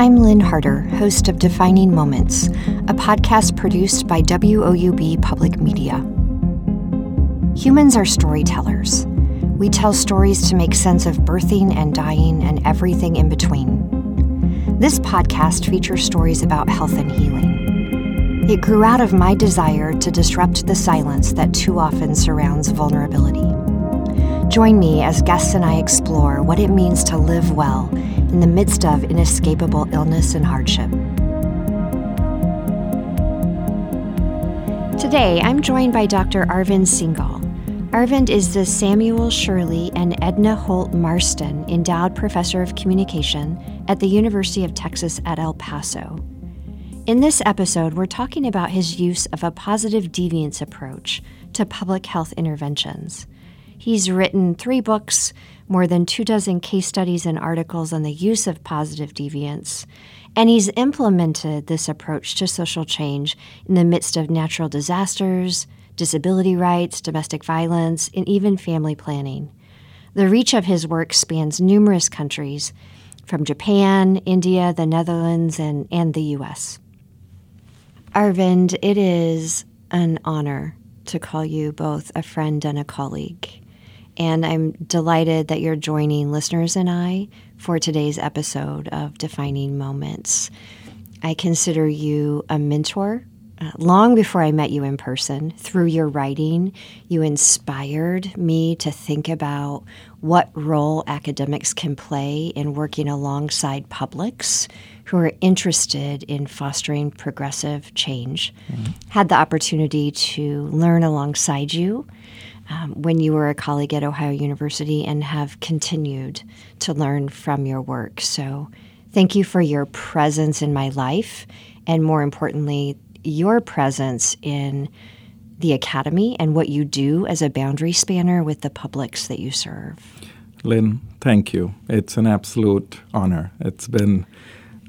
I'm Lynn Harder, host of Defining Moments, a podcast produced by WOUB Public Media. Humans are storytellers. We tell stories to make sense of birthing and dying and everything in between. This podcast features stories about health and healing. It grew out of my desire to disrupt the silence that too often surrounds vulnerability. Join me as guests and I explore what it means to live well in the midst of inescapable illness and hardship. Today, I'm joined by Dr. Arvind Singhal. Arvind is the Samuel Shirley and Edna Holt Marston Endowed Professor of Communication at the University of Texas at El Paso. In this episode, we're talking about his use of a positive deviance approach to public health interventions. He's written three books, more than two dozen case studies and articles on the use of positive deviance, and he's implemented this approach to social change in the midst of natural disasters, disability rights, domestic violence, and even family planning. The reach of his work spans numerous countries, from Japan, India, the Netherlands, and, and the U.S. Arvind, it is an honor to call you both a friend and a colleague and I'm delighted that you're joining listeners and I for today's episode of Defining Moments. I consider you a mentor. Uh, long before I met you in person, through your writing, you inspired me to think about what role academics can play in working alongside publics who are interested in fostering progressive change. Mm-hmm. Had the opportunity to learn alongside you um, when you were a colleague at Ohio University and have continued to learn from your work. So, thank you for your presence in my life, and more importantly, your presence in the academy and what you do as a boundary spanner with the publics that you serve. Lynn, thank you. It's an absolute honor. It's been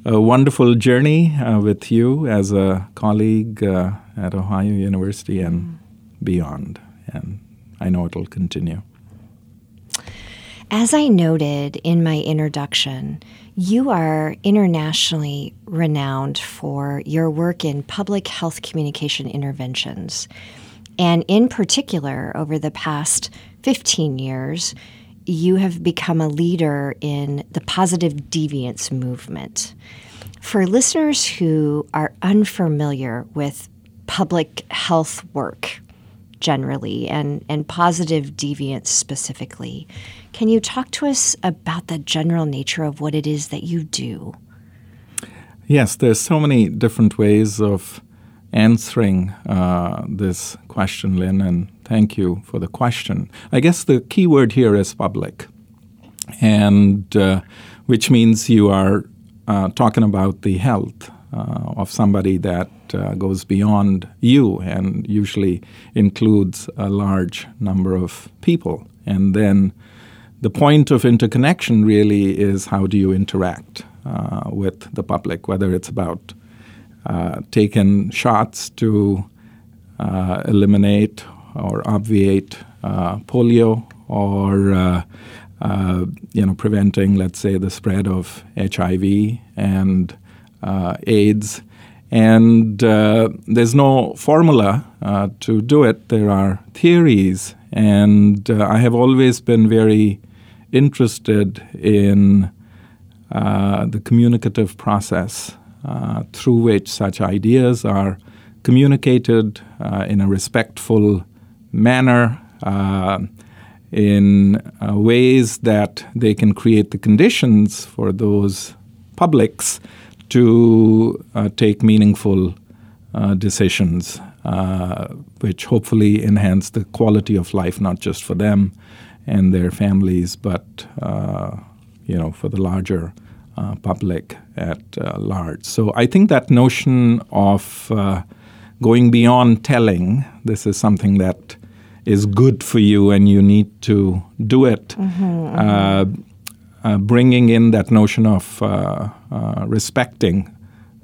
a wonderful journey uh, with you as a colleague uh, at Ohio University and mm. beyond. And I know it'll continue. As I noted in my introduction, you are internationally renowned for your work in public health communication interventions. And in particular, over the past 15 years, you have become a leader in the positive deviance movement. For listeners who are unfamiliar with public health work, generally and, and positive deviance specifically. Can you talk to us about the general nature of what it is that you do? Yes, there's so many different ways of answering uh, this question, Lynn, and thank you for the question. I guess the key word here is public, and uh, which means you are uh, talking about the health uh, of somebody that uh, goes beyond you and usually includes a large number of people. And then the point of interconnection really is how do you interact uh, with the public, whether it's about uh, taking shots to uh, eliminate or obviate uh, polio or uh, you know preventing, let's say, the spread of HIV and AIDS and uh, there's no formula uh, to do it. There are theories. And uh, I have always been very interested in uh, the communicative process uh, through which such ideas are communicated uh, in a respectful manner. in ways that they can create the conditions for those publics to uh, take meaningful uh, decisions, uh, which hopefully enhance the quality of life, not just for them and their families, but uh, you know for the larger uh, public at large. So I think that notion of going beyond telling, this is something that is good for you and you need to do it. Mm-hmm, mm-hmm uh, bringing in that notion of uh, uh, respecting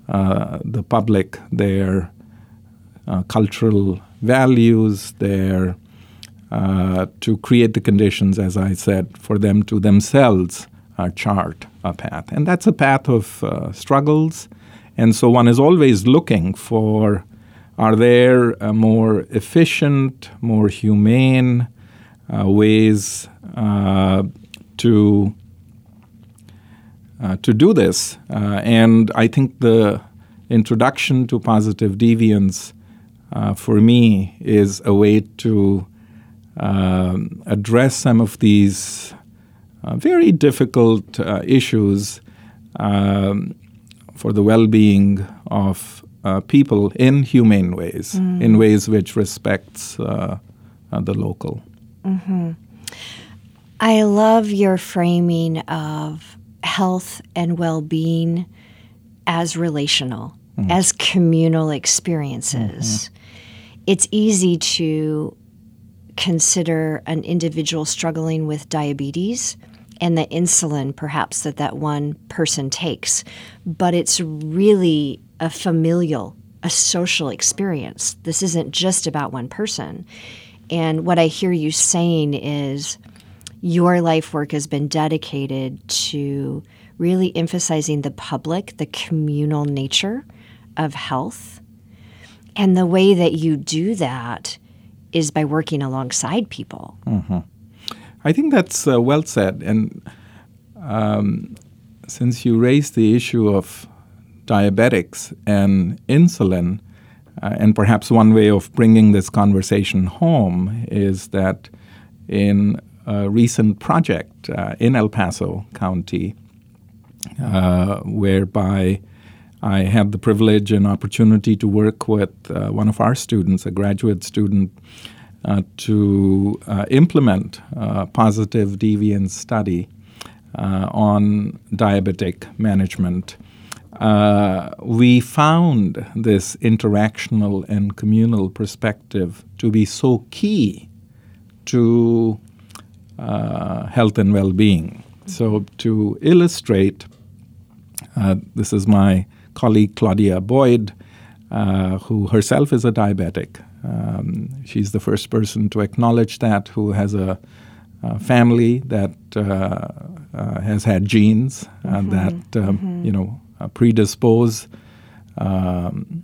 uh, the public, their uh, cultural values, their to create the conditions, as I said, for them to themselves uh, chart a path. And that's a path of uh, struggles. And so one is always looking for are there uh, more efficient, more humane uh, ways uh, to uh, to do this? and I think the introduction to positive deviance for me is a way to um, address some of these uh, very difficult uh, issues um, for the well being of uh, people in humane ways, mm. in ways which respects uh, uh, the local. Mm-hmm. I love your framing of health and well being as relational, mm. as communal experiences. Mm-hmm. It's easy to consider an individual struggling with diabetes and the insulin perhaps that that one person takes but it's really a familial a social experience this isn't just about one person and what i hear you saying is your life work has been dedicated to really emphasizing the public the communal nature of health and the way that you do that is by working alongside people. Mm-hmm. I think that's uh, well said. And um, since you raised the issue of diabetics and insulin, uh, and perhaps one way of bringing this conversation home is that in a recent project uh, in El Paso County, uh, whereby I had the privilege and opportunity to work with uh, one of our students, a graduate student, uh, to uh, implement a positive deviance study uh, on diabetic management. Uh, we found this interactional and communal perspective to be so key to uh, health and well being. So, to illustrate, this is my colleague Claudia Boyd, uh, who herself is a diabetic. Um, she's the first person to acknowledge that, who has a, a family that uh, uh, has had genes uh, mm-hmm. that um, mm-hmm. you know uh, predispose um,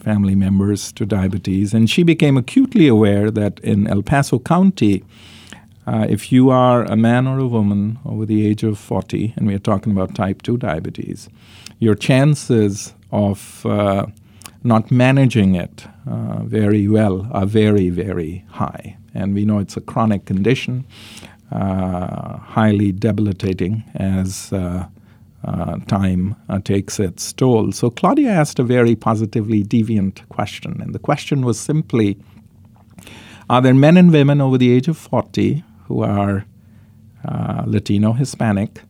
family members to diabetes, and she became acutely aware that in El Paso County. Uh, if you are a man or a woman over the age of 40, and we are talking about type 2 diabetes, your chances of uh, not managing it uh, very well are very, very high. And we know it's a chronic condition, uh, highly debilitating as uh, uh, time takes its toll. So Claudia asked a very positively deviant question. And the question was simply Are there men and women over the age of 40 who are Latino, Hispanic,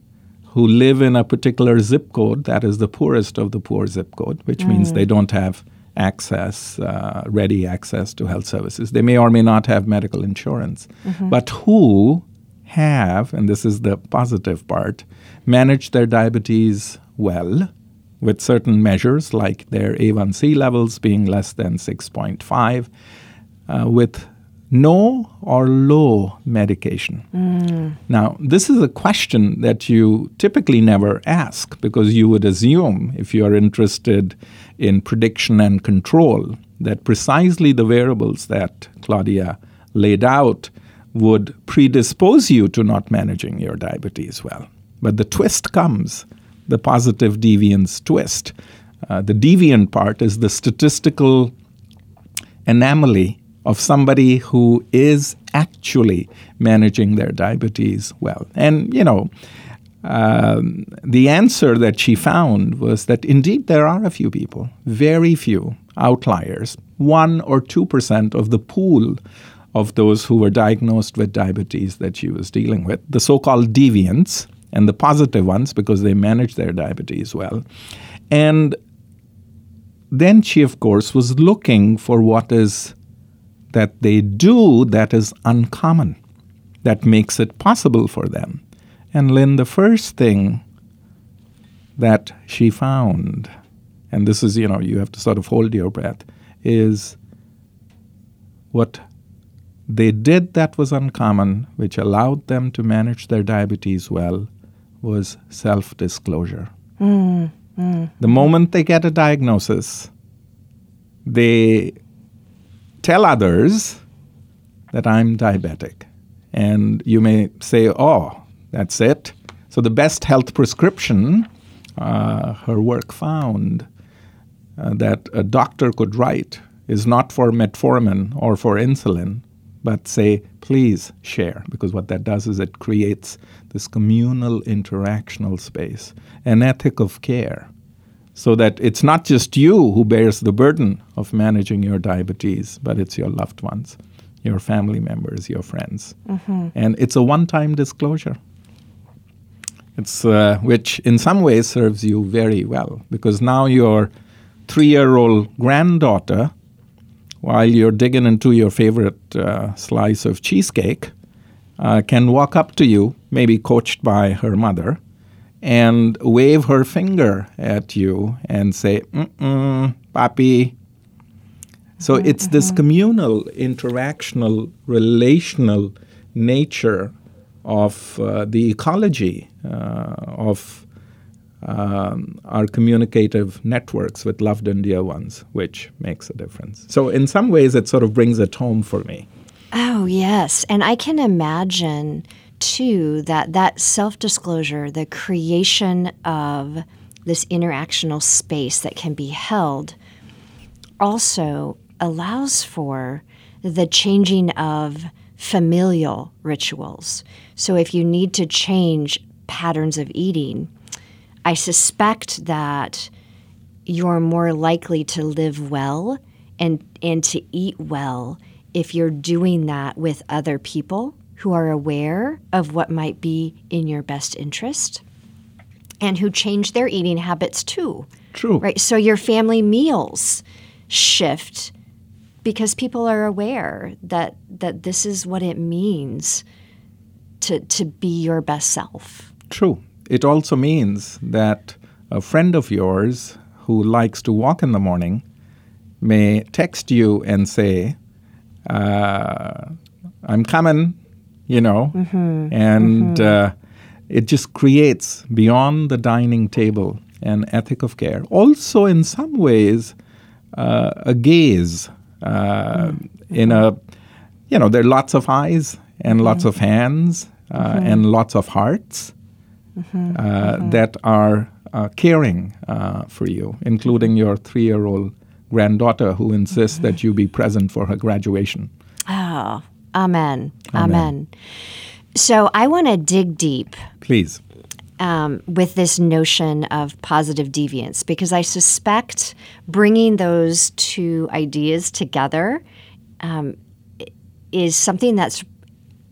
who live in a particular zip code that is the poorest of the poor zip code, which mm. means they don't have access, uh, ready access to health services. They may or may not have medical insurance, mm-hmm. but who have, and this is the positive part, managed their diabetes well with certain measures like their A1C levels being less than 6.5, uh, with no or low medication? Mm. Now, this is a question that you typically never ask because you would assume, if you are interested in prediction and control, that precisely the variables that Claudia laid out would predispose you to not managing your diabetes well. But the twist comes the positive deviance twist. Uh, the deviant part is the statistical anomaly of somebody who is actually managing their diabetes well. And, you know, um, the answer that she found was that indeed there are a few people, very few outliers, 1 or 2% of the pool of those who were diagnosed with diabetes that she was dealing with, the so called deviants and the positive ones because they manage their diabetes well. And then she, of course, was looking for what is that they do that is uncommon, that makes it possible for them. And Lynn, the first thing that she found, and this is, you know, you have to sort of hold your breath, is what they did that was uncommon, which allowed them to manage their diabetes well, was self disclosure. Mm, mm. The moment they get a diagnosis, they tell others that I'm diabetic. And you may say, oh, that's it. So, the best health prescription, uh, her work found uh, that a doctor could write is not for metformin or for insulin, but say, please share, because what that does is it creates this communal interactional space, an ethic of care, so that it's not just you who bears the burden of managing your diabetes, but it's your loved ones, your family members, your friends. Mm-hmm. And it's a one time disclosure. It's, uh, which in some ways serves you very well because now your three year old granddaughter while you're digging into your favorite uh, slice of cheesecake, uh, can walk up to you, maybe coached by her mother, and wave her finger at you and say, mm papi. So mm-hmm. it's this communal, interactional, relational nature of uh, the ecology uh, of um, our communicative networks with loved and dear ones, which makes a difference. So, in some ways, it sort of brings it home for me. Oh, yes. And I can imagine, too, that that self disclosure, the creation of this interactional space that can be held, also allows for the changing of familial rituals. So, if you need to change patterns of eating, I suspect that you're more likely to live well and, and to eat well if you're doing that with other people who are aware of what might be in your best interest and who change their eating habits too. True. Right. So your family meals shift because people are aware that that this is what it means to to be your best self. True. It also means that a friend of yours who likes to walk in the morning may text you and say, uh, I'm coming, you know, mm-hmm. and mm-hmm. Uh, it just creates beyond the dining table an ethic of care. Also, in some ways, uh, a gaze uh, mm-hmm. in a, you know, there are lots of eyes and lots of hands uh, mm-hmm. and lots of hearts mm-hmm, uh, mm-hmm. that are uh, caring uh, for you, including your three year old granddaughter who insists mm-hmm. that you be present for her graduation. Oh, amen. Amen. amen. So I want to dig deep. Please. Um, with this notion of positive deviance, because I suspect bringing those two ideas together um, is something that's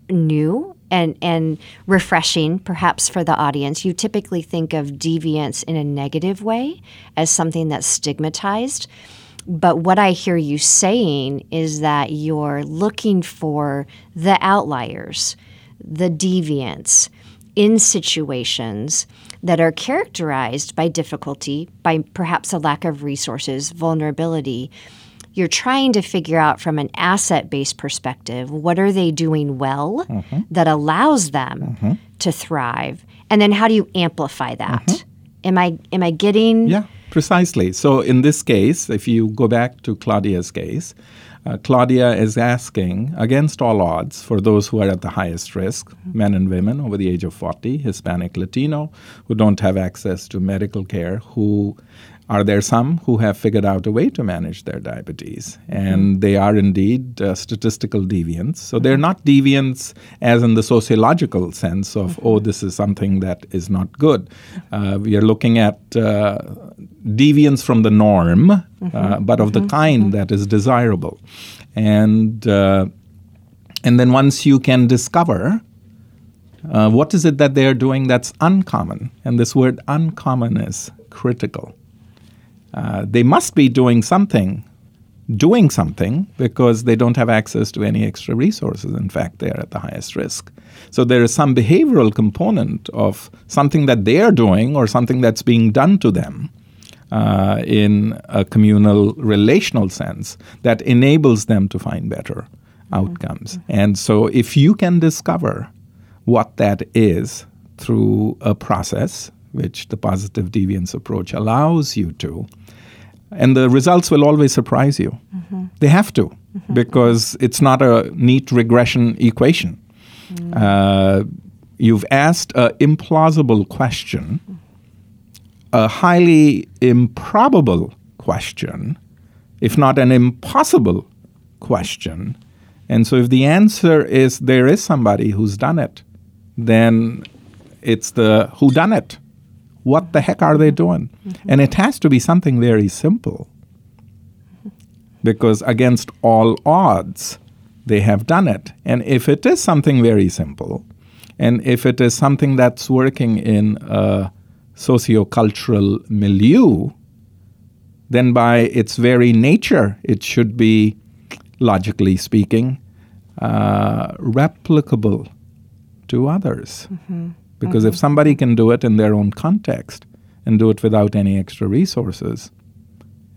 new and and refreshing perhaps for the audience you typically think of deviance in a negative way as something that's stigmatized but what i hear you saying is that you're looking for the outliers the deviants in situations that are characterized by difficulty by perhaps a lack of resources vulnerability you're trying to figure out from an asset based perspective what are they doing well mm-hmm. that allows them mm-hmm. to thrive and then how do you amplify that mm-hmm. am i am i getting yeah precisely so in this case if you go back to claudia's case uh, Claudia is asking, against all odds, for those who are at the highest risk, mm-hmm. men and women over the age of 40, Hispanic, Latino, who don't have access to medical care, who are there some who have figured out a way to manage their diabetes? And mm-hmm. they are indeed uh, statistical deviants. So they're not deviants as in the sociological sense of, mm-hmm. oh, this is something that is not good. Uh, we are looking at uh, deviance from the norm, uh, mm-hmm. but of the mm-hmm. kind mm-hmm. that is desirable. And, uh, and then once you can discover uh, what is it that they are doing that's uncommon? And this word uncommon is critical. Uh, they must be doing something, doing something, because they don't have access to any extra resources. In fact, they are at the highest risk. So there is some behavioral component of something that they are doing or something that's being done to them. Uh, in a communal relational sense that enables them to find better outcomes. Mm-hmm. And so, if you can discover what that is, through a process, which the positive deviance approach allows you to. And the results will always surprise you. Mm-hmm. They have to, mm-hmm. because it's not a neat regression equation. Mm. Uh, you've asked an implausible question, a highly improbable question, if not an impossible question. And so, if the answer is there is somebody who's done it, then it's the who done it. What the heck are they doing? Mm-hmm. And it has to be something very simple. Because against all odds, they have done it. And if it is something very simple, and if it is something that's working in a sociocultural milieu, then by its very nature, it should be, logically speaking, uh, replicable to others. Mm-hmm. Because mm-hmm. if somebody can do it in their own context and do it without any extra resources,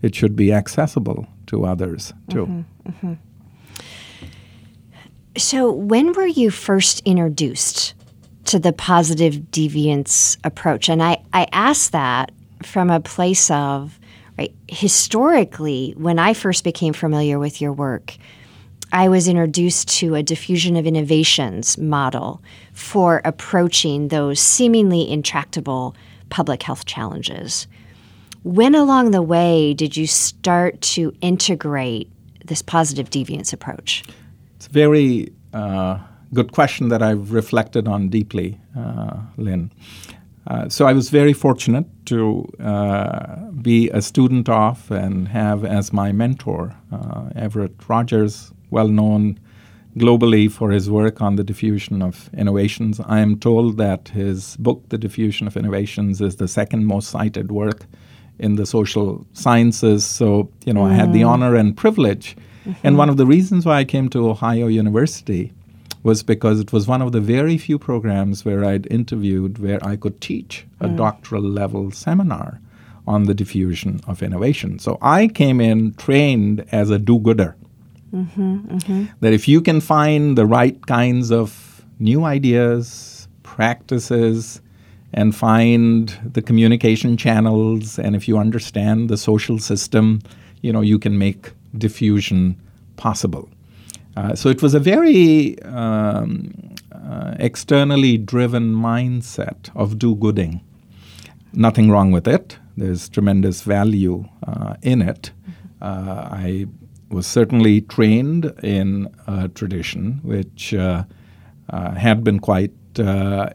it should be accessible to others too. Mm-hmm. mm-hmm. So, when were you first introduced to the positive deviance approach? And I, I ask that from a place of, right, historically, when I first became familiar with your work, I was introduced to a diffusion of innovations model for approaching those seemingly intractable public health challenges. When along the way did you start to integrate this positive deviance approach? It's very uh, good question that I've reflected on deeply, uh, Lynn. Uh, so I was very fortunate to uh, be a student of and have as my mentor uh, Everett Rogers, well known globally for his work on the diffusion of innovations. I am told that his book, The Diffusion of Innovations, is the second most cited work in the social sciences. So, you know, mm. I had the mm. honor and privilege Mm-hmm. And one of the reasons why I came to Ohio University was because it was one of the very few programs where I'd interviewed where I could teach a mm. doctoral level seminar on the diffusion of innovation. So I came in trained as a do gooder. Mm-hmm, mm-hmm. That if you can find the right kinds of new ideas, practices, and find the communication channels, and if you understand the social system, you know, you can make diffusion possible. Uh, so it was a very um, uh, externally driven mindset of do gooding. Nothing wrong with it. There's tremendous value uh, in it. Uh, I was certainly trained in a tradition which uh, had been quite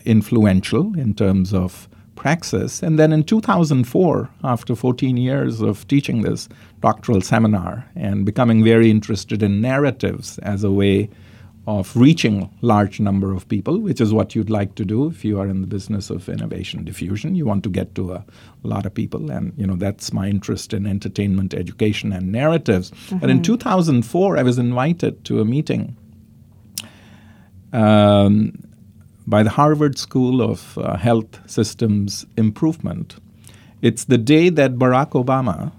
influential in terms of praxis. And then in 2004, after 14 years of teaching this doctoral seminar and becoming very interested in narratives as a way of reaching large number of people, which is what you'd like to do if you are in the business of innovation diffusion. You want to get to a, lot of people, and you know that's my interest in entertainment, education, and narratives. Mm-hmm. But in 2004, I was invited to a meeting um, by the Harvard School of uh, Health Systems Improvement. It's the day that Barack Obama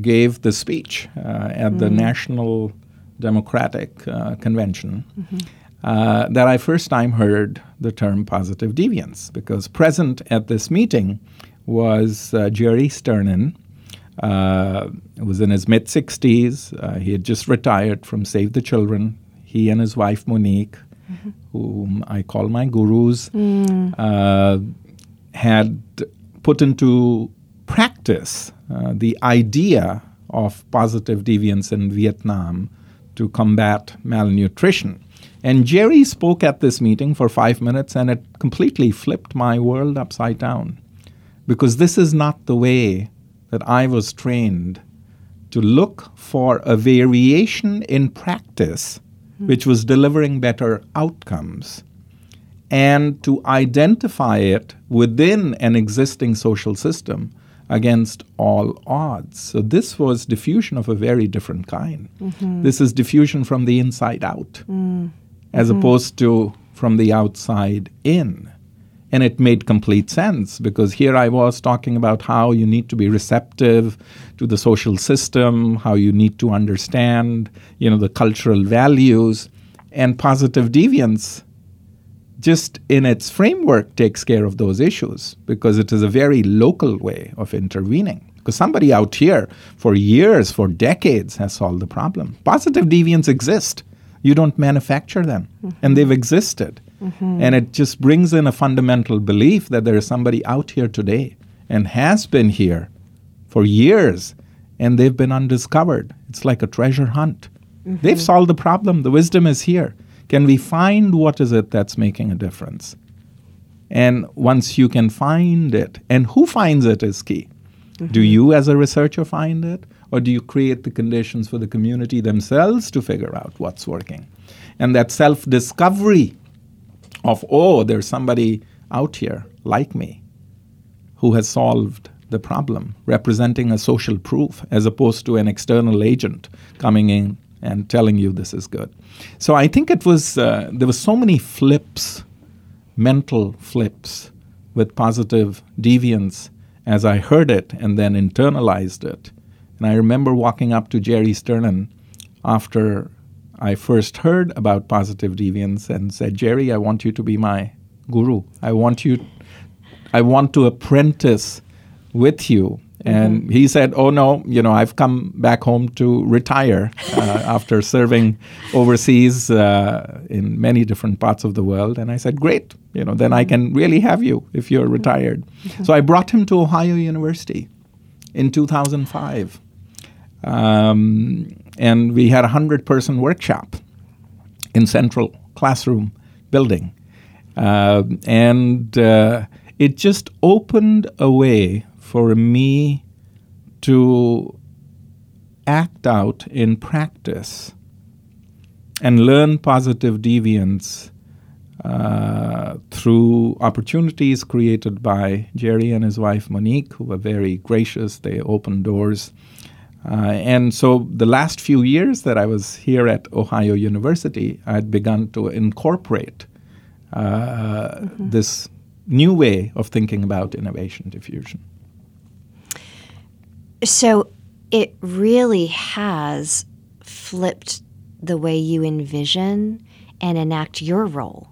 gave the speech uh, at mm. the National Democratic uh, Convention. Mm-hmm. Uh, that I first time heard the term positive deviance because present at this meeting was uh, Jerry Sternin. Uh, was in his mid 60s. Uh, he had just retired from Save the Children. He and his wife Monique mm-hmm. whom I call my gurus, mm. uh, had put into practice uh, the idea of positive deviance in Vietnam to combat malnutrition. And Jerry spoke at this meeting for five minutes, and it completely flipped my world upside down. Because this is not the way that I was trained to look for a variation in practice which was delivering better outcomes, and to identify it within an existing social system against all odds. So this was diffusion of a very different kind. Mm-hmm. This is diffusion from the inside out, mm. as mm-hmm. opposed to from the outside in. And it made complete sense because here I was talking about how you need to be receptive to the social system, how you need to understand, you know, the cultural values and positive deviance just in its framework takes care of those issues because it is a very local way of intervening. Because somebody out here for years, for decades, has solved the problem. Positive deviants exist. You don't manufacture them, mm-hmm. and they've existed. Mm-hmm. And it just brings in a fundamental belief that there is somebody out here today and has been here for years, and they've been undiscovered. It's like a treasure hunt. Mm-hmm. They've solved the problem. The wisdom is here. Can we find what is it that's making a difference? And once you can find it, and who finds it is key. Mm-hmm. Do you, as a researcher, find it? Or do you create the conditions for the community themselves to figure out what's working? And that self discovery of, oh, there's somebody out here like me who has solved the problem, representing a social proof as opposed to an external agent coming in and telling you this is good. So I think it was, uh, there were so many flips, mental flips with positive deviance as I heard it and then internalized it. And I remember walking up to Jerry Sternin after I first heard about positive deviance and said, Jerry, I want you to be my guru. I want you, I want to apprentice with you. And mm-hmm. he said, Oh, no, you know, I've come back home to retire uh, after serving overseas uh, in many different parts of the world. And I said, Great, you know, then I can really have you if you're retired. Mm-hmm. So I brought him to Ohio University in 2005. Um, and we had a 100 person workshop in central classroom building. Uh, and uh, it just opened a way for me to act out in practice and learn positive deviance uh, through opportunities created by Jerry and his wife Monique, who were very gracious. They opened doors uh, and so the last few years that I was here at Ohio University, I had begun to incorporate uh, mm-hmm. this new way of thinking about innovation diffusion. So it really has flipped the way you envision and enact your role.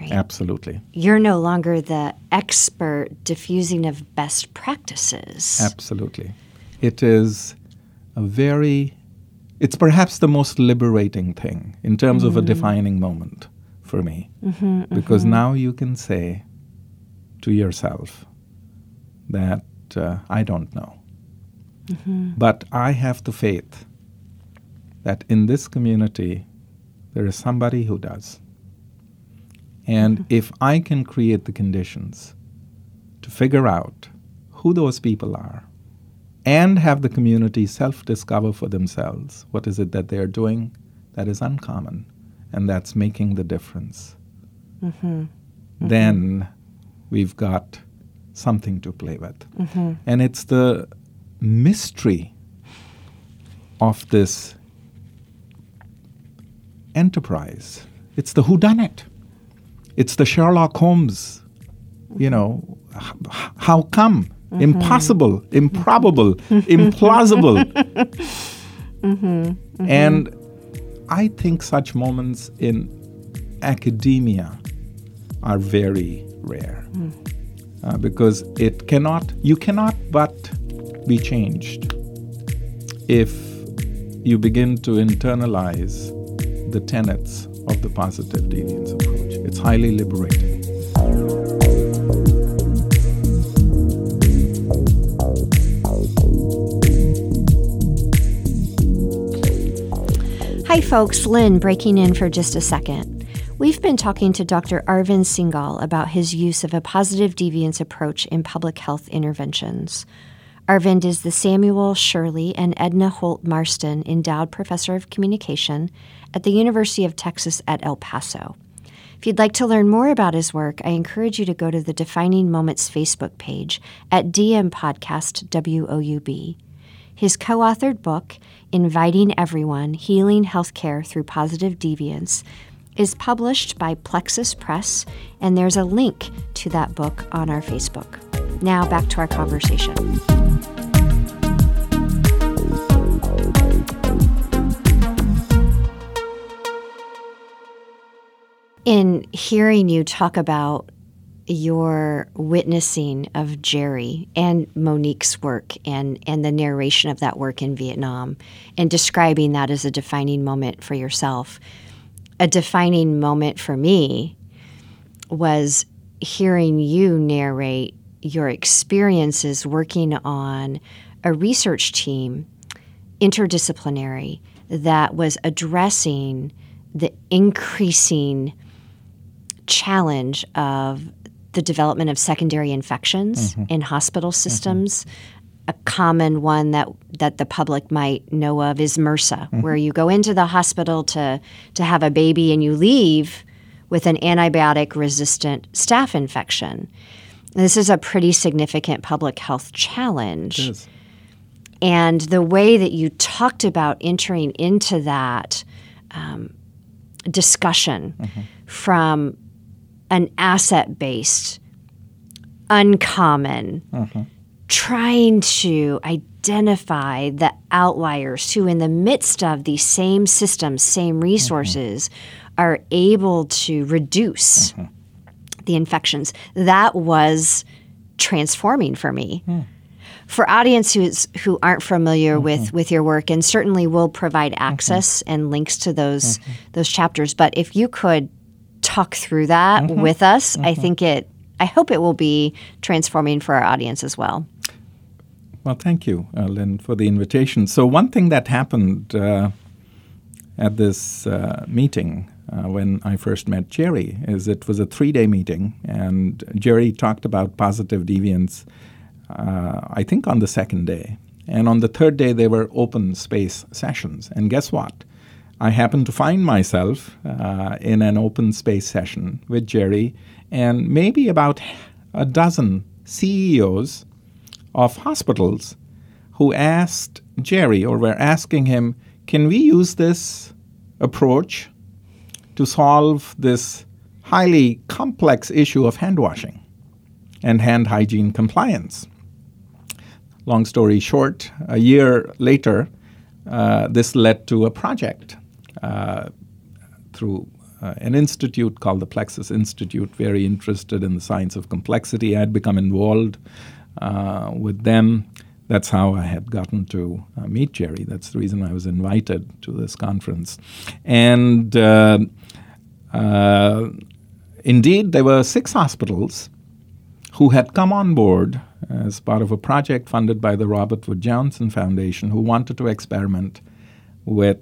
Right? Absolutely. You're no longer the expert diffusing of best practices. Absolutely it is a very, it's perhaps the most liberating thing in terms mm-hmm. of a mm-hmm. defining moment for me. Mm-hmm, because mm-hmm. now you can say to yourself that uh, I don't know. Mm-hmm. But I have the faith that in this community there is somebody who does. And mm-hmm. if I can create the conditions to figure out who those people are, and have the community self discover for themselves what is it that they are doing that is uncommon and that's making the difference. Mm-hmm. Mm-hmm. Then we've got something to play with. Mm-hmm. And it's the mystery of this enterprise. It's the whodunit. It's the Sherlock Holmes, you know, h- how come Mm-hmm. Impossible, improbable, implausible. Mm-hmm. Mm-hmm. And I think such moments in academia are very rare mm. uh, because it cannot, you cannot but be changed if you begin to internalize the tenets of the positive deviance approach. It's highly liberating. Hi, folks. Lynn breaking in for just a second. We've been talking to Dr. Arvind Singhal about his use of a positive deviance approach in public health interventions. Arvind is the Samuel Shirley and Edna Holt Marston Endowed Professor of Communication at the University of Texas at El Paso. If you'd like to learn more about his work, I encourage you to go to the Defining Moments Facebook page at DM Podcast WOUB. His co authored book, Inviting Everyone Healing Healthcare Through Positive Deviance, is published by Plexus Press, and there's a link to that book on our Facebook. Now back to our conversation. In hearing you talk about your witnessing of Jerry and Monique's work and, and the narration of that work in Vietnam and describing that as a defining moment for yourself. A defining moment for me was hearing you narrate your experiences working on a research team, interdisciplinary, that was addressing the increasing challenge of the development of secondary infections mm-hmm. in hospital mm-hmm. systems. A common one that that the public might know of is MRSA, mm-hmm. where you go into the hospital to to have a baby and you leave with an antibiotic resistant staph infection. This is a pretty significant public health challenge. And the way that you talked about entering into that um, discussion mm-hmm. from an asset based, uncommon, mm-hmm. Trying to identify the outliers who, in the midst of these same systems, same mm-hmm. resources, mm-hmm. are able to reduce mm-hmm. the infections. That was transforming for me. Mm. For audiences who aren't familiar mm-hmm. with, with your work, and certainly we'll provide mm-hmm. access and links to those those chapters. But if you could talk through that mm-hmm. with us. Mm-hmm. I think it, I hope it will be transforming for our audience as well. Well, thank you, uh, Lynn, for the invitation. So, one thing that happened uh, at this uh, meeting uh, when I first met Jerry is it was a three day meeting, and Jerry talked about positive deviance, uh, I think, on the second day. And on the third day, there were open space sessions. And guess what? I happened to find myself uh, in an open space session with Jerry and maybe about a dozen CEOs of hospitals who asked Jerry or were asking him, Can we use this approach to solve this highly complex issue of hand washing and hand hygiene compliance? Long story short, a year later, uh, this led to a project uh, through uh, an institute called the Plexus Institute, very interested in the science of complexity. I had become involved with them. That's how I had gotten to uh, meet Jerry. That's the reason I was invited to this conference. And uh, uh, indeed, there were six hospitals who had come on board as part of a project funded by the Robert Wood Johnson Foundation who wanted to experiment with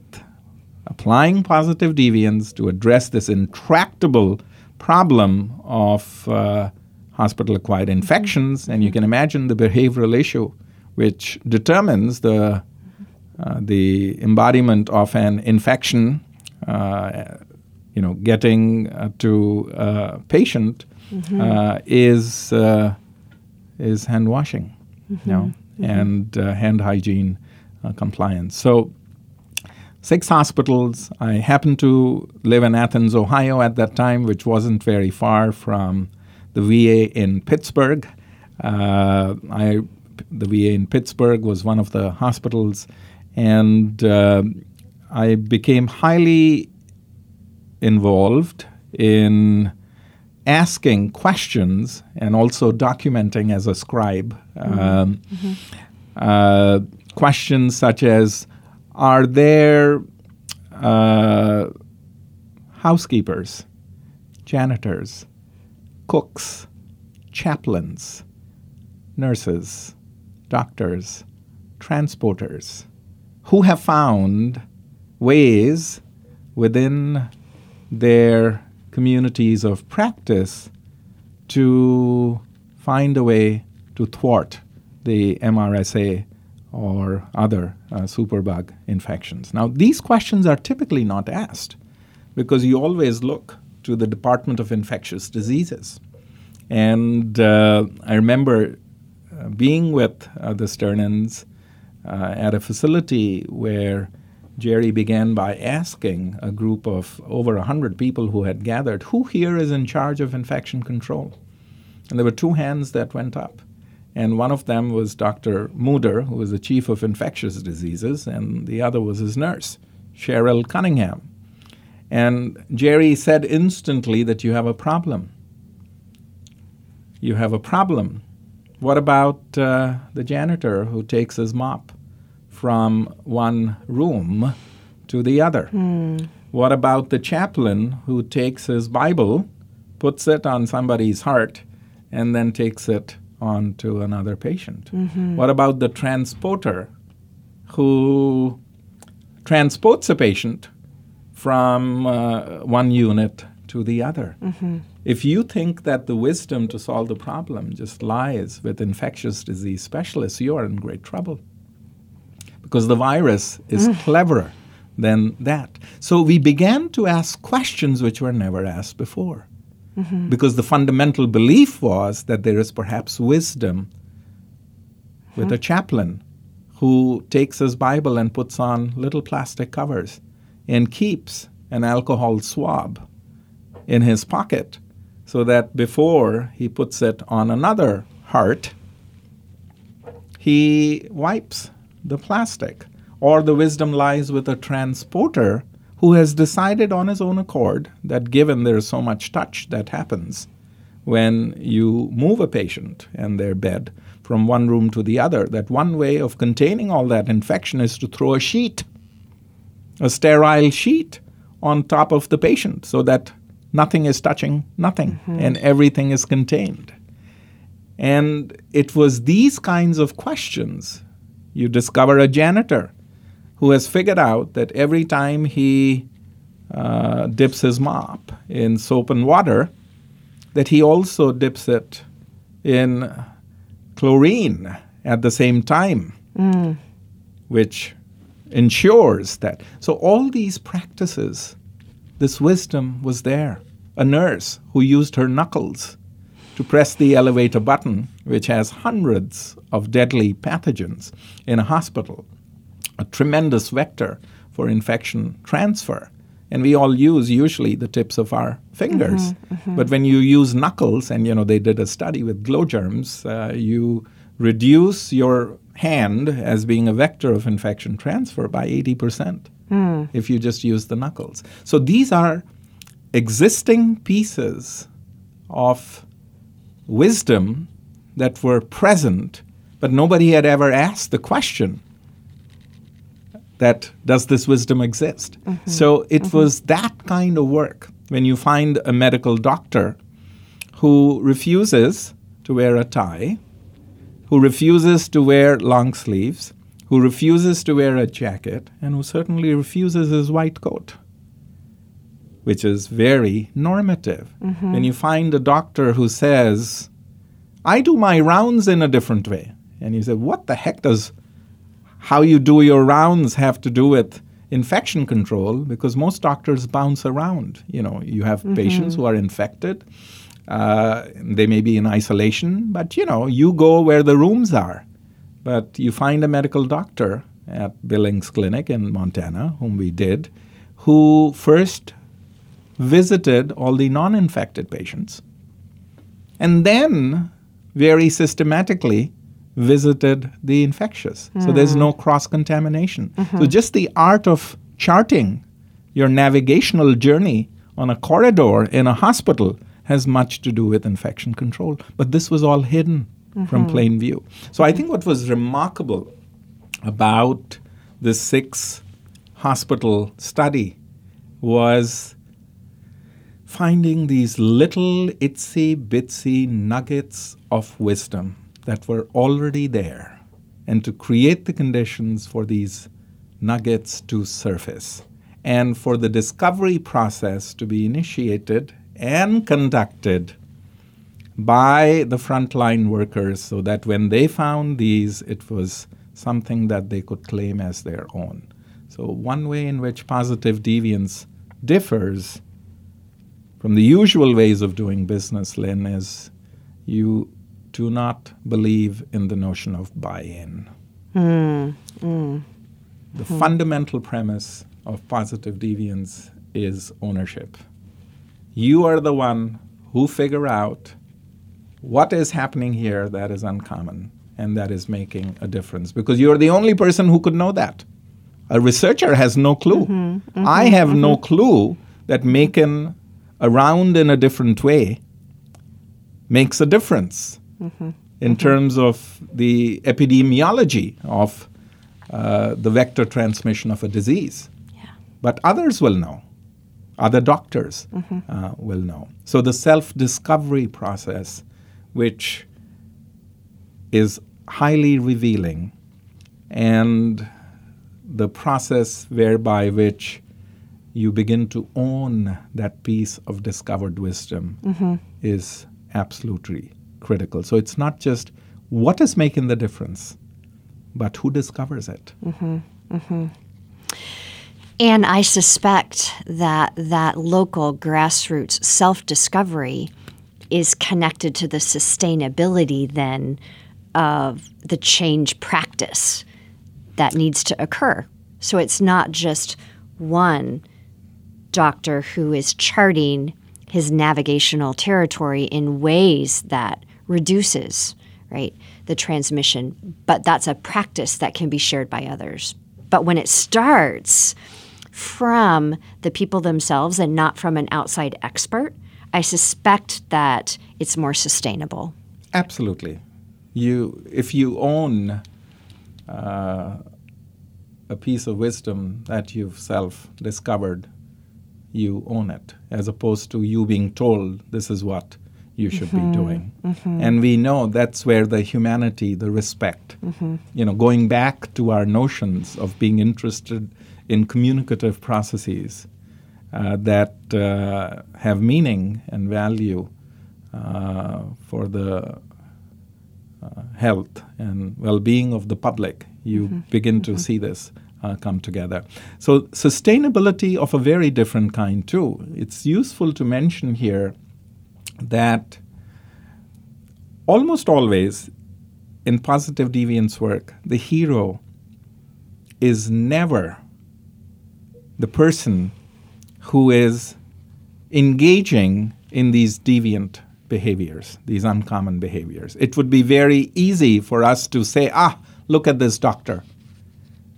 applying positive deviance to address this intractable problem of uh, hospital acquired infections. And you can imagine the behavioral issue, which determines the, uh, the embodiment of an infection, uh, you know, getting uh, to a patient mm-hmm. Uh, is, uh, is hand washing, mm-hmm. you know, mm-hmm. and hand hygiene compliance. So six hospitals. I happened to live in Athens, Ohio at that time, which wasn't very far from the VA in Pittsburgh. Uh, I, the VA in Pittsburgh was one of the hospitals, and uh, I became highly involved in asking questions and also documenting as a scribe. Mm-hmm. Um, mm-hmm. Uh, questions such as are there uh, housekeepers, janitors, cooks, chaplains, nurses, doctors, transporters who have found ways within their communities of practice to find a way to thwart the MRSA or other uh, superbug infections. Now, these questions are typically not asked because you always look to the Department of Infectious Diseases. And uh, I remember uh, being with uh, the Sternins uh, at a facility where Jerry began by asking a group of over 100 people who had gathered, Who here is in charge of infection control? And there were two hands that went up. And one of them was Dr. Muder, who was the chief of infectious diseases, and the other was his nurse, Cheryl Cunningham. And Jerry said instantly that you have a problem. You have a problem. What about uh, the janitor who takes his mop from one room to the other? Mm. What about the chaplain who takes his Bible, puts it on somebody's heart, and then takes it on to another patient? Mm-hmm. What about the transporter who transports a patient from uh, one unit to the other? Mm-hmm. If you think that the wisdom to solve the problem just lies with infectious disease specialists, you are in great trouble. Because the virus is Mm. cleverer than that. So we began to ask questions which were never asked before. Mm-hmm. Because the fundamental belief was that there is perhaps wisdom with a chaplain who takes his Bible and puts on little plastic covers and keeps an alcohol swab in his pocket so that before he puts it on another heart, he wipes the plastic. Or the wisdom lies with a transporter who has decided on his own accord that given there is so much touch that happens when you move a patient and their bed from one room to the other, that one way of containing all that infection is to throw a sheet, a sterile sheet, on top of the patient so that nothing is touching nothing and everything is contained. And it was these kinds of questions. You discover a janitor who has figured out that every time he uh, dips his mop in soap and water, that he also dips it in chlorine at the same time, which ensures that. So, all these practices, this wisdom was there. A nurse who used her knuckles to press the elevator button, which has hundreds of deadly pathogens in a hospital, a tremendous vector for infection transfer. And we all use usually the tips of our fingers. But when you use knuckles, and you know they did a study with glow germs, uh, you reduce your hand as being a vector of infection transfer by 80% hmm. if you just use the knuckles. So these are existing pieces of wisdom that were present, but nobody had ever asked the question that does this wisdom exist? Mm-hmm. So it mm-hmm. was that kind of work when you find a medical doctor who refuses to wear a tie, who refuses to wear long sleeves, who refuses to wear a jacket, and who certainly refuses his white coat which is very normative. Mm-hmm. When you find a doctor who says, I do my rounds in a different way, and you say, What the heck does how you do your rounds have to do with infection control? Because most doctors bounce around. You know, you have mm-hmm. patients who are infected. Uh, they may be in isolation, but you know, you go where the rooms are. But you find a medical doctor at Billings Clinic in Montana, whom we did, who first visited all the non infected patients and then very systematically visited the infectious. So there's no cross contamination. So just the art of charting your navigational journey on a corridor in a hospital has much to do with infection control. But this was all hidden from mm-hmm. plain view. So I think what was remarkable about the six hospital study was finding these little itsy bitsy nuggets of wisdom that were already there and to create the conditions for these nuggets to surface and for the discovery process to be initiated and conducted by the frontline workers so that when they found these, it was something that they could claim as their own. So, one way in which positive deviance differs from the usual ways of doing business, Lynn, is you do not believe in the notion of buy in. Hmm, hmm. The hmm. fundamental premise of positive deviance is ownership. You are the one who figure out what is happening here that is uncommon and that is making a difference because you're the only person who could know that. A researcher has no clue. I have no clue that making around in a different way makes a difference mm-hmm. in mm-hmm. terms of the epidemiology of uh, the vector transmission of a disease. Yeah. But others will know. Other doctors mm-hmm. uh, will know. So the self discovery process, which is highly revealing, and the process whereby which you begin to own that piece of discovered wisdom mm-hmm. is absolutely critical. So it's not just what is making the difference, but who discovers it. Mm-hmm. And I suspect that that local grassroots self discovery is connected to the sustainability then of the change practice that needs to occur. So it's not just one doctor who is charting his navigational territory in ways that reduces right the transmission but that's a practice that can be shared by others but when it starts from the people themselves and not from an outside expert i suspect that it's more sustainable absolutely you if you own uh, a piece of wisdom that you've self discovered you own it, as opposed to you being told this is what you should mm-hmm. be doing. Mm-hmm. And we know that's where the humanity, the respect, mm-hmm. you know, going back to our notions of being interested in communicative processes uh, that uh, have meaning and value uh, for the uh, health and well being of the public, you mm-hmm. begin to mm-hmm. see this uh, come together. So, sustainability of a very different kind, too. It's useful to mention here that almost always in positive deviance work, the hero is never the person who is engaging in these deviant behaviors, these uncommon behaviors. It would be very easy for us to say, ah, look at this doctor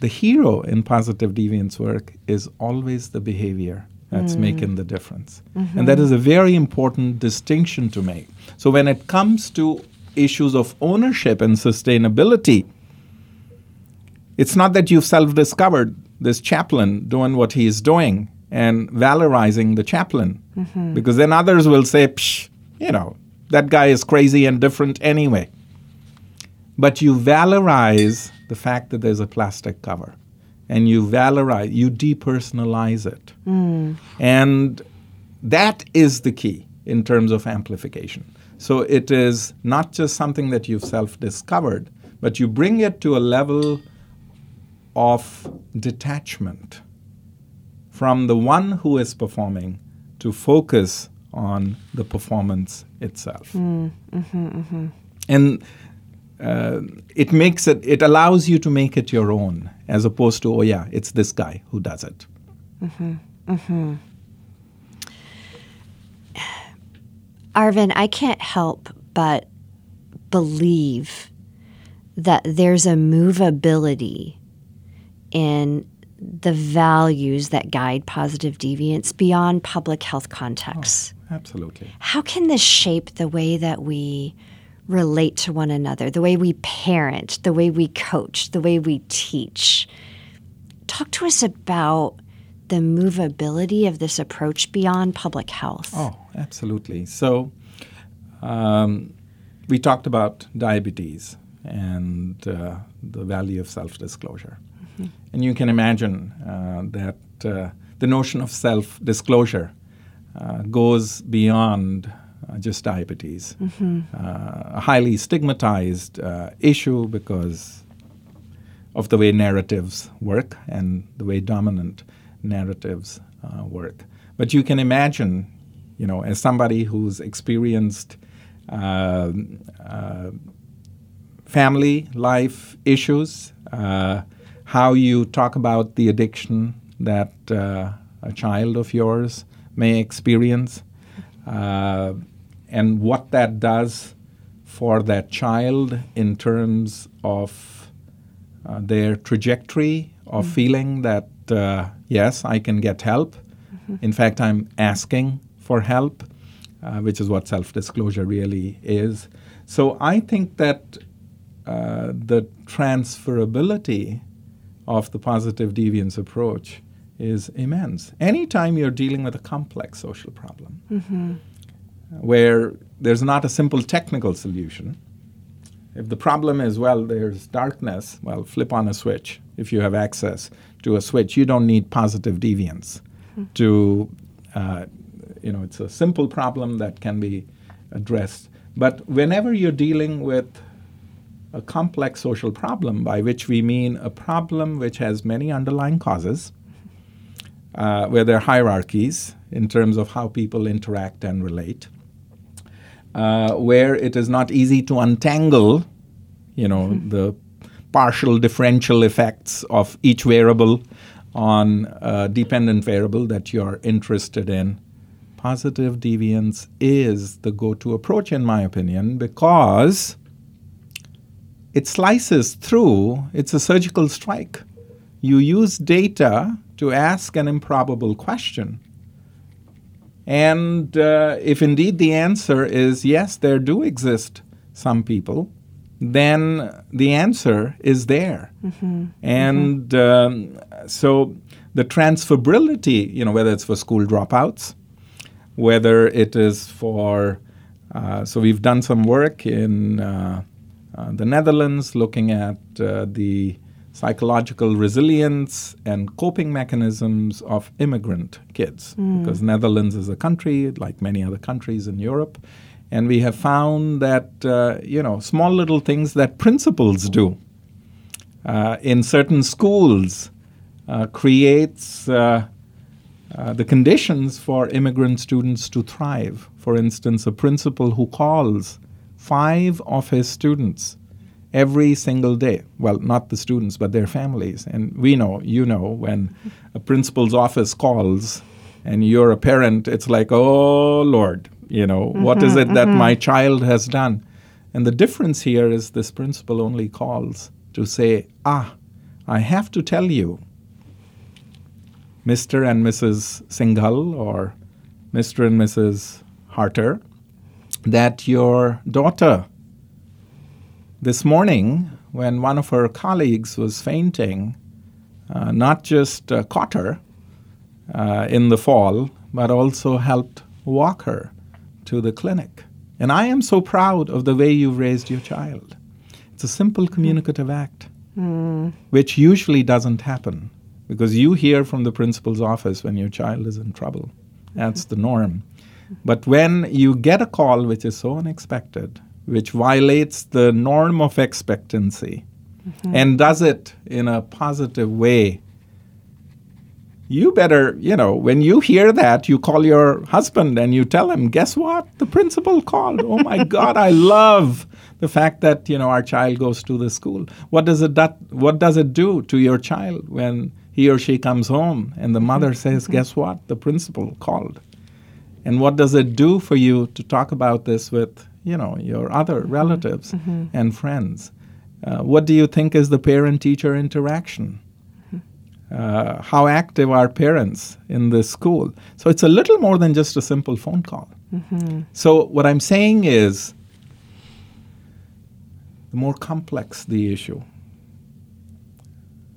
the hero in positive deviance work is always the behavior that's mm. making the difference. Mm-hmm. And that is a very important distinction to make. So when it comes to issues of ownership and sustainability, it's not that you've self discovered this chaplain doing what he is doing and valorizing the chaplain, mm-hmm. because then others will say, Psh, you know, that guy is crazy and different anyway. But you valorize the fact that there's a plastic cover and you valorize, you depersonalize it. Mm. And that is the key in terms of amplification. So it is not just something that you've self discovered, but you bring it to a level of detachment from the one who is performing to focus on the performance itself. Mm, mm-hmm, mm-hmm. And uh, it makes it it allows you to make it your own as opposed to oh yeah it's this guy who does it mm-hmm. Mm-hmm. arvind i can't help but believe that there's a movability in the values that guide positive deviance beyond public health contexts oh, absolutely how can this shape the way that we relate to one another, the way we parent, the way we coach, the way we teach. Talk to us about the movability of this approach beyond public health. Oh, absolutely. So, um, we talked about diabetes and uh, the value of self disclosure. Mm-hmm. And you can imagine uh, that uh, the notion of self disclosure uh, goes beyond uh, just diabetes. Mm-hmm. Uh, a highly stigmatized uh, issue because of the way narratives work and the way dominant narratives uh, work. But you can imagine, you know, as somebody who's experienced uh, uh, family life issues, how you talk about the addiction that a child of yours may experience. Uh, and what that does for that child in terms of uh, their trajectory of mm-hmm. feeling that, uh, yes, I can get help, Mm-hmm. In fact, I'm asking for help, uh, which is what self disclosure really is. So I think that uh, the transferability of the positive deviance approach is immense. Anytime you're dealing with a complex social problem mm-hmm. where there's not a simple technical solution, if the problem is, well, there's darkness, well, flip on a switch. If you have access to a switch, you don't need positive deviance mm-hmm. to, uh, you know, it's a simple problem that can be addressed. But whenever you're dealing with a complex social problem, by which we mean a problem which has many underlying causes, uh, where there are hierarchies in terms of how people interact and relate, uh, where it is not easy to untangle, you know, mm-hmm. the partial differential effects of each variable on a dependent variable that you're interested in. Positive deviance is the go to approach, in my opinion, because it slices through, it's a surgical strike. You use data to ask an improbable question. And uh, if indeed the answer is yes, there do exist some people, then the answer is there. Mm-hmm. And mm-hmm. Um, so the transferability, you know, whether it's for school dropouts, whether it is for, uh, so we've done some work in uh, the Netherlands, looking at uh, the psychological resilience and coping mechanisms of immigrant kids mm. because Netherlands is a country like many other countries in Europe and we have found that uh, you know small little things that principals do uh, in certain schools uh, creates uh, the conditions for immigrant students to thrive for instance a principal who calls five of his students every single day. Well, not the students, but their families. And we know, you know, when a principal's office calls and you're a parent, it's like, oh, Lord, you know, mm-hmm, what is it that mm-hmm. my child has done? And the difference here is this principal only calls to say, ah, I have to tell you, Mr. and Mrs. Singhal or Mr. and Mrs. Harter, that your daughter, this morning, when one of her colleagues was fainting, uh, not just uh, caught her uh, in the fall, but also helped walk her to the clinic. And I am so proud of the way you've raised your child. It's a simple communicative act, mm. which usually doesn't happen because you hear from the principal's office when your child is in trouble. That's the norm. But when you get a call which is so unexpected, which violates the norm of expectancy, mm-hmm. and does it in a positive way, you better, you know, when you hear that, you call your husband and you tell him, guess what? The principal called. oh my God, I love the fact that, you know, our child goes to the school. What does it, that, what does it do to your child when he or she comes home and the mother mm-hmm. says, guess what? The principal called. And what does it do for you to talk about this with, you know, your other mm-hmm. relatives mm-hmm. and friends? Uh, what do you think is the parent-teacher interaction? Mm-hmm. Uh, how active are parents in this school? So it's a little more than just a simple phone call. Mm-hmm. So what I'm saying is, the more complex the issue,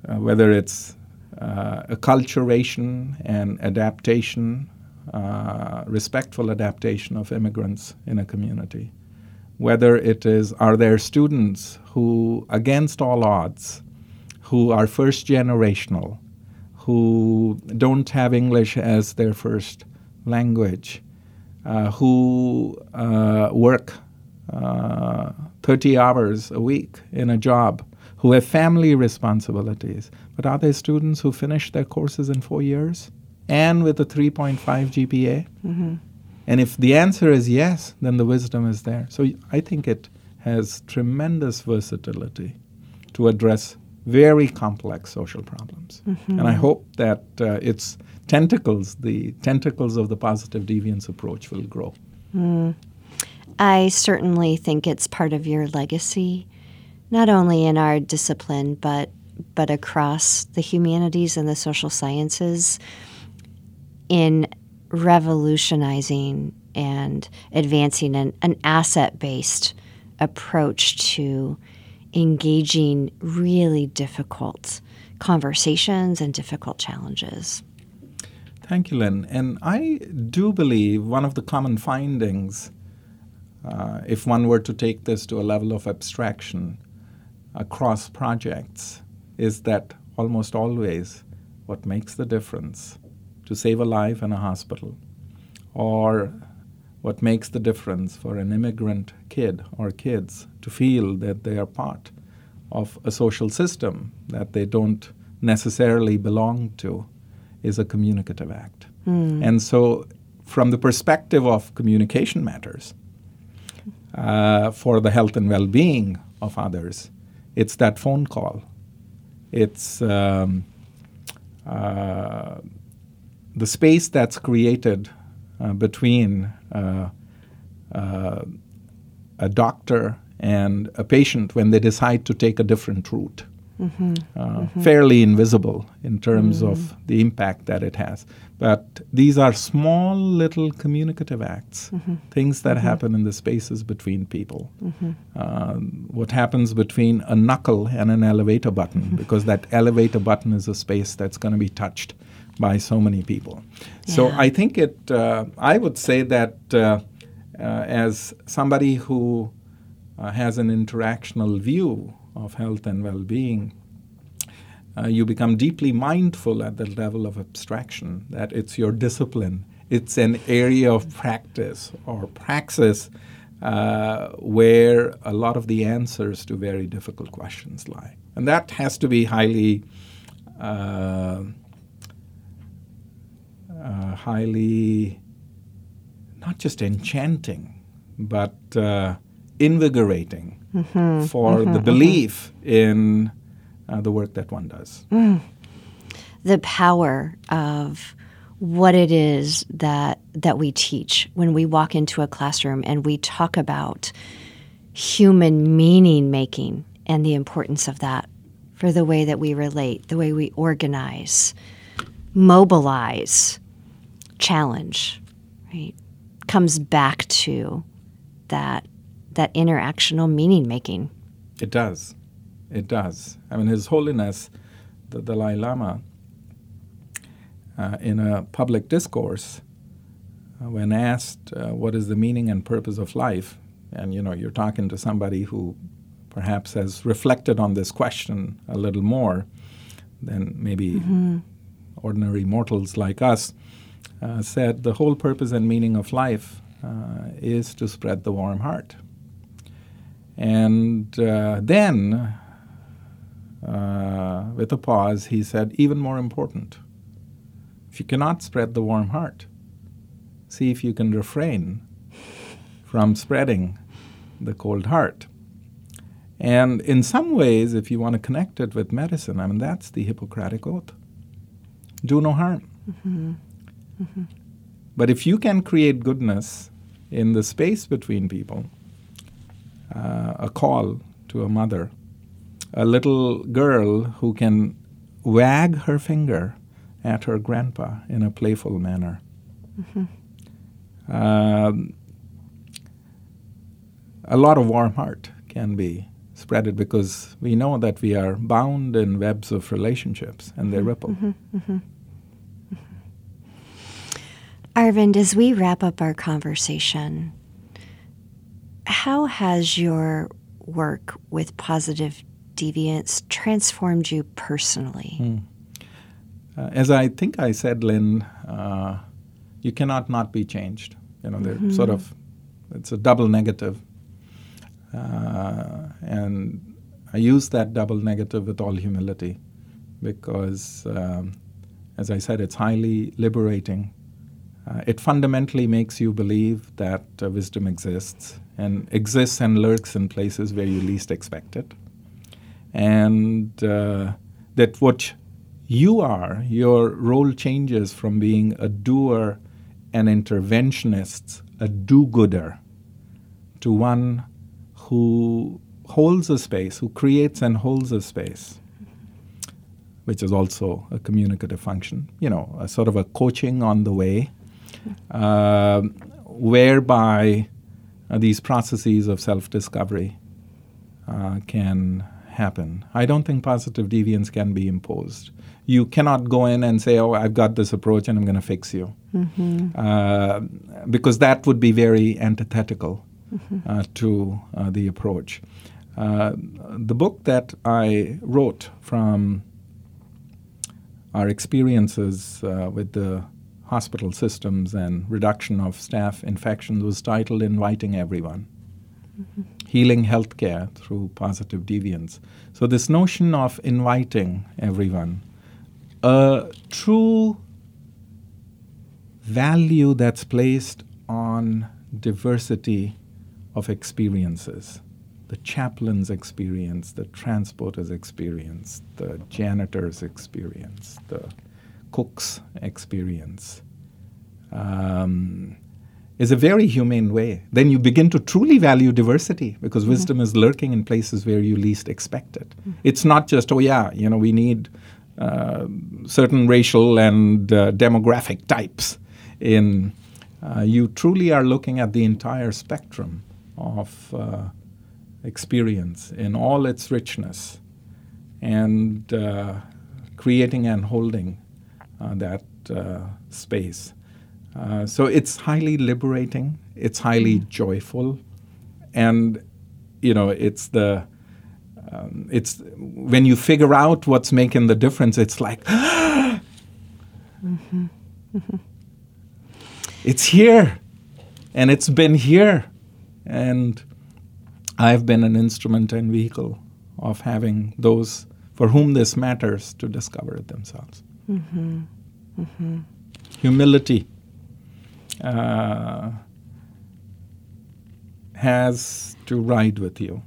uh, whether it's uh, acculturation and adaptation uh, respectful adaptation of immigrants in a community. Whether it is, are there students who, against all odds, who are first generational, who don't have English as their first language, uh, who uh, work uh, 30 hours a week in a job, who have family responsibilities. But are there students who finish their courses in four years? And with a 3.5 GPA? Mm-hmm. And if the answer is yes, then the wisdom is there. So I think it has tremendous versatility to address very complex social problems. Mm-hmm. And I hope that uh, its tentacles, the tentacles of the positive deviance approach, will grow. Mm. I certainly think it's part of your legacy, not only in our discipline, but but across the humanities and the social sciences in revolutionizing and advancing an, an asset based approach to engaging really difficult conversations and difficult challenges. Thank you, Lynn. And I do believe one of the common findings, uh, if one were to take this to a level of abstraction across projects, is that almost always what makes the difference to save a life in a hospital or what makes the difference for an immigrant kid or kids to feel that they are part of a social system that they don't necessarily belong to is a communicative act. Mm. And so, from the perspective of communication matters, uh, for the health and well being of others, it's that phone call. It's um, uh, the space that's created uh, between uh, uh, a doctor and a patient when they decide to take a different route. Mm-hmm. Uh, mm-hmm. Fairly invisible in terms mm-hmm. of the impact that it has. But these are small little communicative acts, mm-hmm. things that mm-hmm. happen in the spaces between people. Mm-hmm. Uh, what happens between a knuckle and an elevator button, because that elevator button is a space that's going to be touched by so many people. Yeah. So I think it, uh, I would say that uh, uh, as somebody who uh, has an interactional view of health and well being, uh, you become deeply mindful at the level of abstraction that it's your discipline, it's an area of practice or praxis. Uh, where a lot of the answers to very difficult questions lie. And that has to be highly uh, uh, highly not just enchanting, but uh, invigorating mm-hmm, for mm-hmm, the mm-hmm. belief mm-hmm. in uh, the work that one does. Mm. The power of what it is that that we teach when we walk into a classroom and we talk about human meaning making and the importance of that for the way that we relate, the way we organize, mobilize, challenge, right, comes back to that that interactional meaning making. It does. It does. I mean, His Holiness, the Dalai Lama, uh, in a public discourse, uh, when asked uh, what is the meaning and purpose of life, and you know, you're talking to somebody who perhaps has reflected on this question a little more than maybe mm-hmm. ordinary mortals like us uh, said the whole purpose and meaning of life uh, is to spread the warm heart. And uh, then, uh, with a pause, he said, even more important, if you cannot spread the warm heart, see if you can refrain from spreading the cold heart. And in some ways, if you want to connect it with medicine, I mean, that's the Hippocratic Oath do no harm. Mm-hmm. Mm-hmm. But if you can create goodness in the space between people, uh, a call to a mother, a little girl who can wag her finger at her grandpa in a playful manner. Mm-hmm. Um, a lot of warm heart can be spreaded because we know that we are bound in webs of relationships and they mm-hmm. ripple. Mm-hmm. Arvind, as we wrap up our conversation, how has your work with positive deviance transformed you personally? Mm. Uh, as I think I said, Lynn, uh, you cannot not be changed. You know, mm-hmm. sort of, it's a double negative. Uh, and I use that double negative with all humility because, um, as I said, it's highly liberating uh, it fundamentally makes you believe that uh, wisdom exists and exists and lurks in places where you least expect it. And uh, that what you are, your role changes from being a doer and interventionist, a do gooder, to one who holds a space, who creates and holds a space which is also a communicative function, you know, a sort of a coaching on the way, uh, whereby uh, these processes of self discovery uh, can happen. I don't think positive deviance can be imposed. You cannot go in and say, Oh, I've got this approach and I'm going to fix you. Mm-hmm. Uh, because that would be very antithetical mm-hmm. Uh, to uh, the approach. Uh, the book that I wrote from our experiences uh, with the hospital systems and reduction of staph infections was titled Inviting Everyone mm-hmm. Healing Healthcare Through Positive Deviance. So, this notion of inviting everyone, a true value that's placed on diversity of experiences the chaplain's experience, the transporter's experience, the janitor's experience, the cook's experience, um, is a very humane way. Then you begin to truly value diversity because mm-hmm. wisdom is lurking in places where you least expect it. Mm-hmm. It's not just, oh, yeah, you know, we need uh, certain racial and uh, demographic types in. Uh, you truly are looking at the entire spectrum of uh, experience in all its richness and uh, creating and holding that uh, space. Uh, so it's highly liberating, it's highly mm. joyful, and you know, it's the um, it's when you figure out what's making the difference, it's like, mm-hmm. Mm-hmm. it's here, and it's been here, and I've been an instrument and vehicle of having those for whom this matters to discover it themselves. Mm-hmm. Mm-hmm. Humility uh, has to ride with you.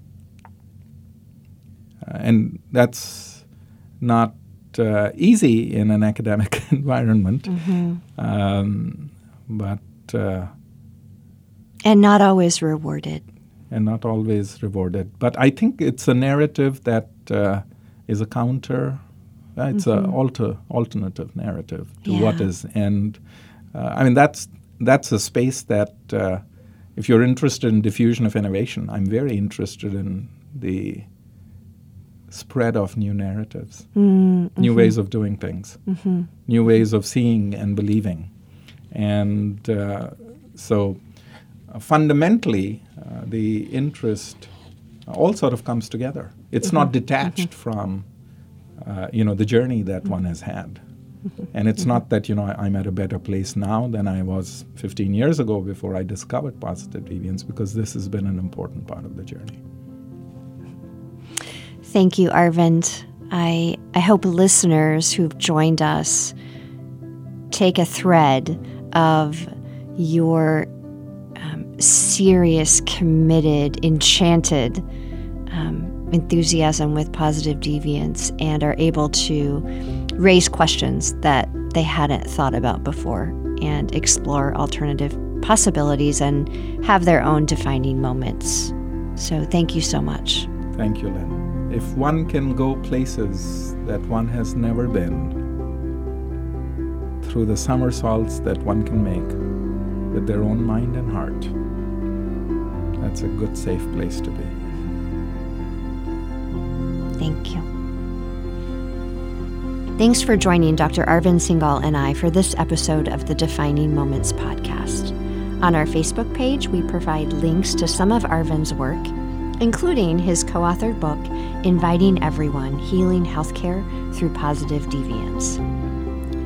Uh, and that's not uh, easy in an academic environment. Mm-hmm. Um, but. Uh, and not always rewarded and not always rewarded. But I think it's a narrative that uh, is a counter. It's mm-hmm. an alter, alternative narrative to yeah. what is, and uh, I mean that's that's a space that uh, if you're interested in diffusion of innovation, I'm very interested in the spread of new narratives, mm-hmm. new ways of doing things, mm-hmm. new ways of seeing and believing, and uh, so uh, fundamentally, uh, the interest all sort of comes together. It's mm-hmm. not detached mm-hmm. from, uh, you know, the journey that mm-hmm. one has had. Mm-hmm. And it's not that, you know, I'm at a better place now than I was 15 years ago before I discovered positive deviance, because this has been an important part of the journey. Thank you, Arvind. I, I hope listeners who've joined us take a thread of your serious, committed, enchanted um, enthusiasm with positive deviance and are able to raise questions that they hadn't thought about before and explore alternative possibilities and have their own defining moments. So, thank you so much. Thank you, Lynn. If one can go places that one has never been, through the somersaults that one can make with their own mind and heart, that's a good, safe place to be. Thank you. Thanks for joining Dr. Arvind Singhal and I for this episode of the Defining Moments podcast. On our Facebook page, we provide links to some of Arvind's work, including his co authored book, Inviting Everyone Healing Healthcare Through Positive Deviance.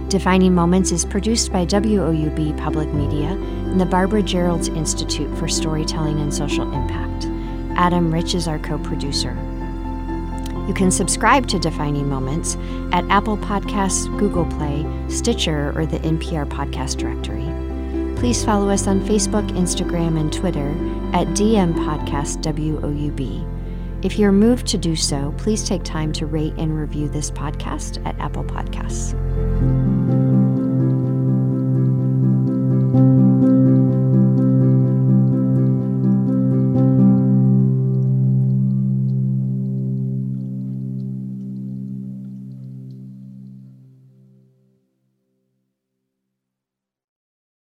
Defining Moments is produced by WOUB Public Media and the Barbara Geralds Institute for Storytelling and Social Impact. Adam Rich is our co producer. You can subscribe to Defining Moments at Apple Podcasts, Google Play, Stitcher, or the NPR Podcast Directory. Please follow us on Facebook, Instagram, and Twitter at DM Podcast WOUB. If you're moved to do so, please take time to rate and review this podcast at Apple Podcasts.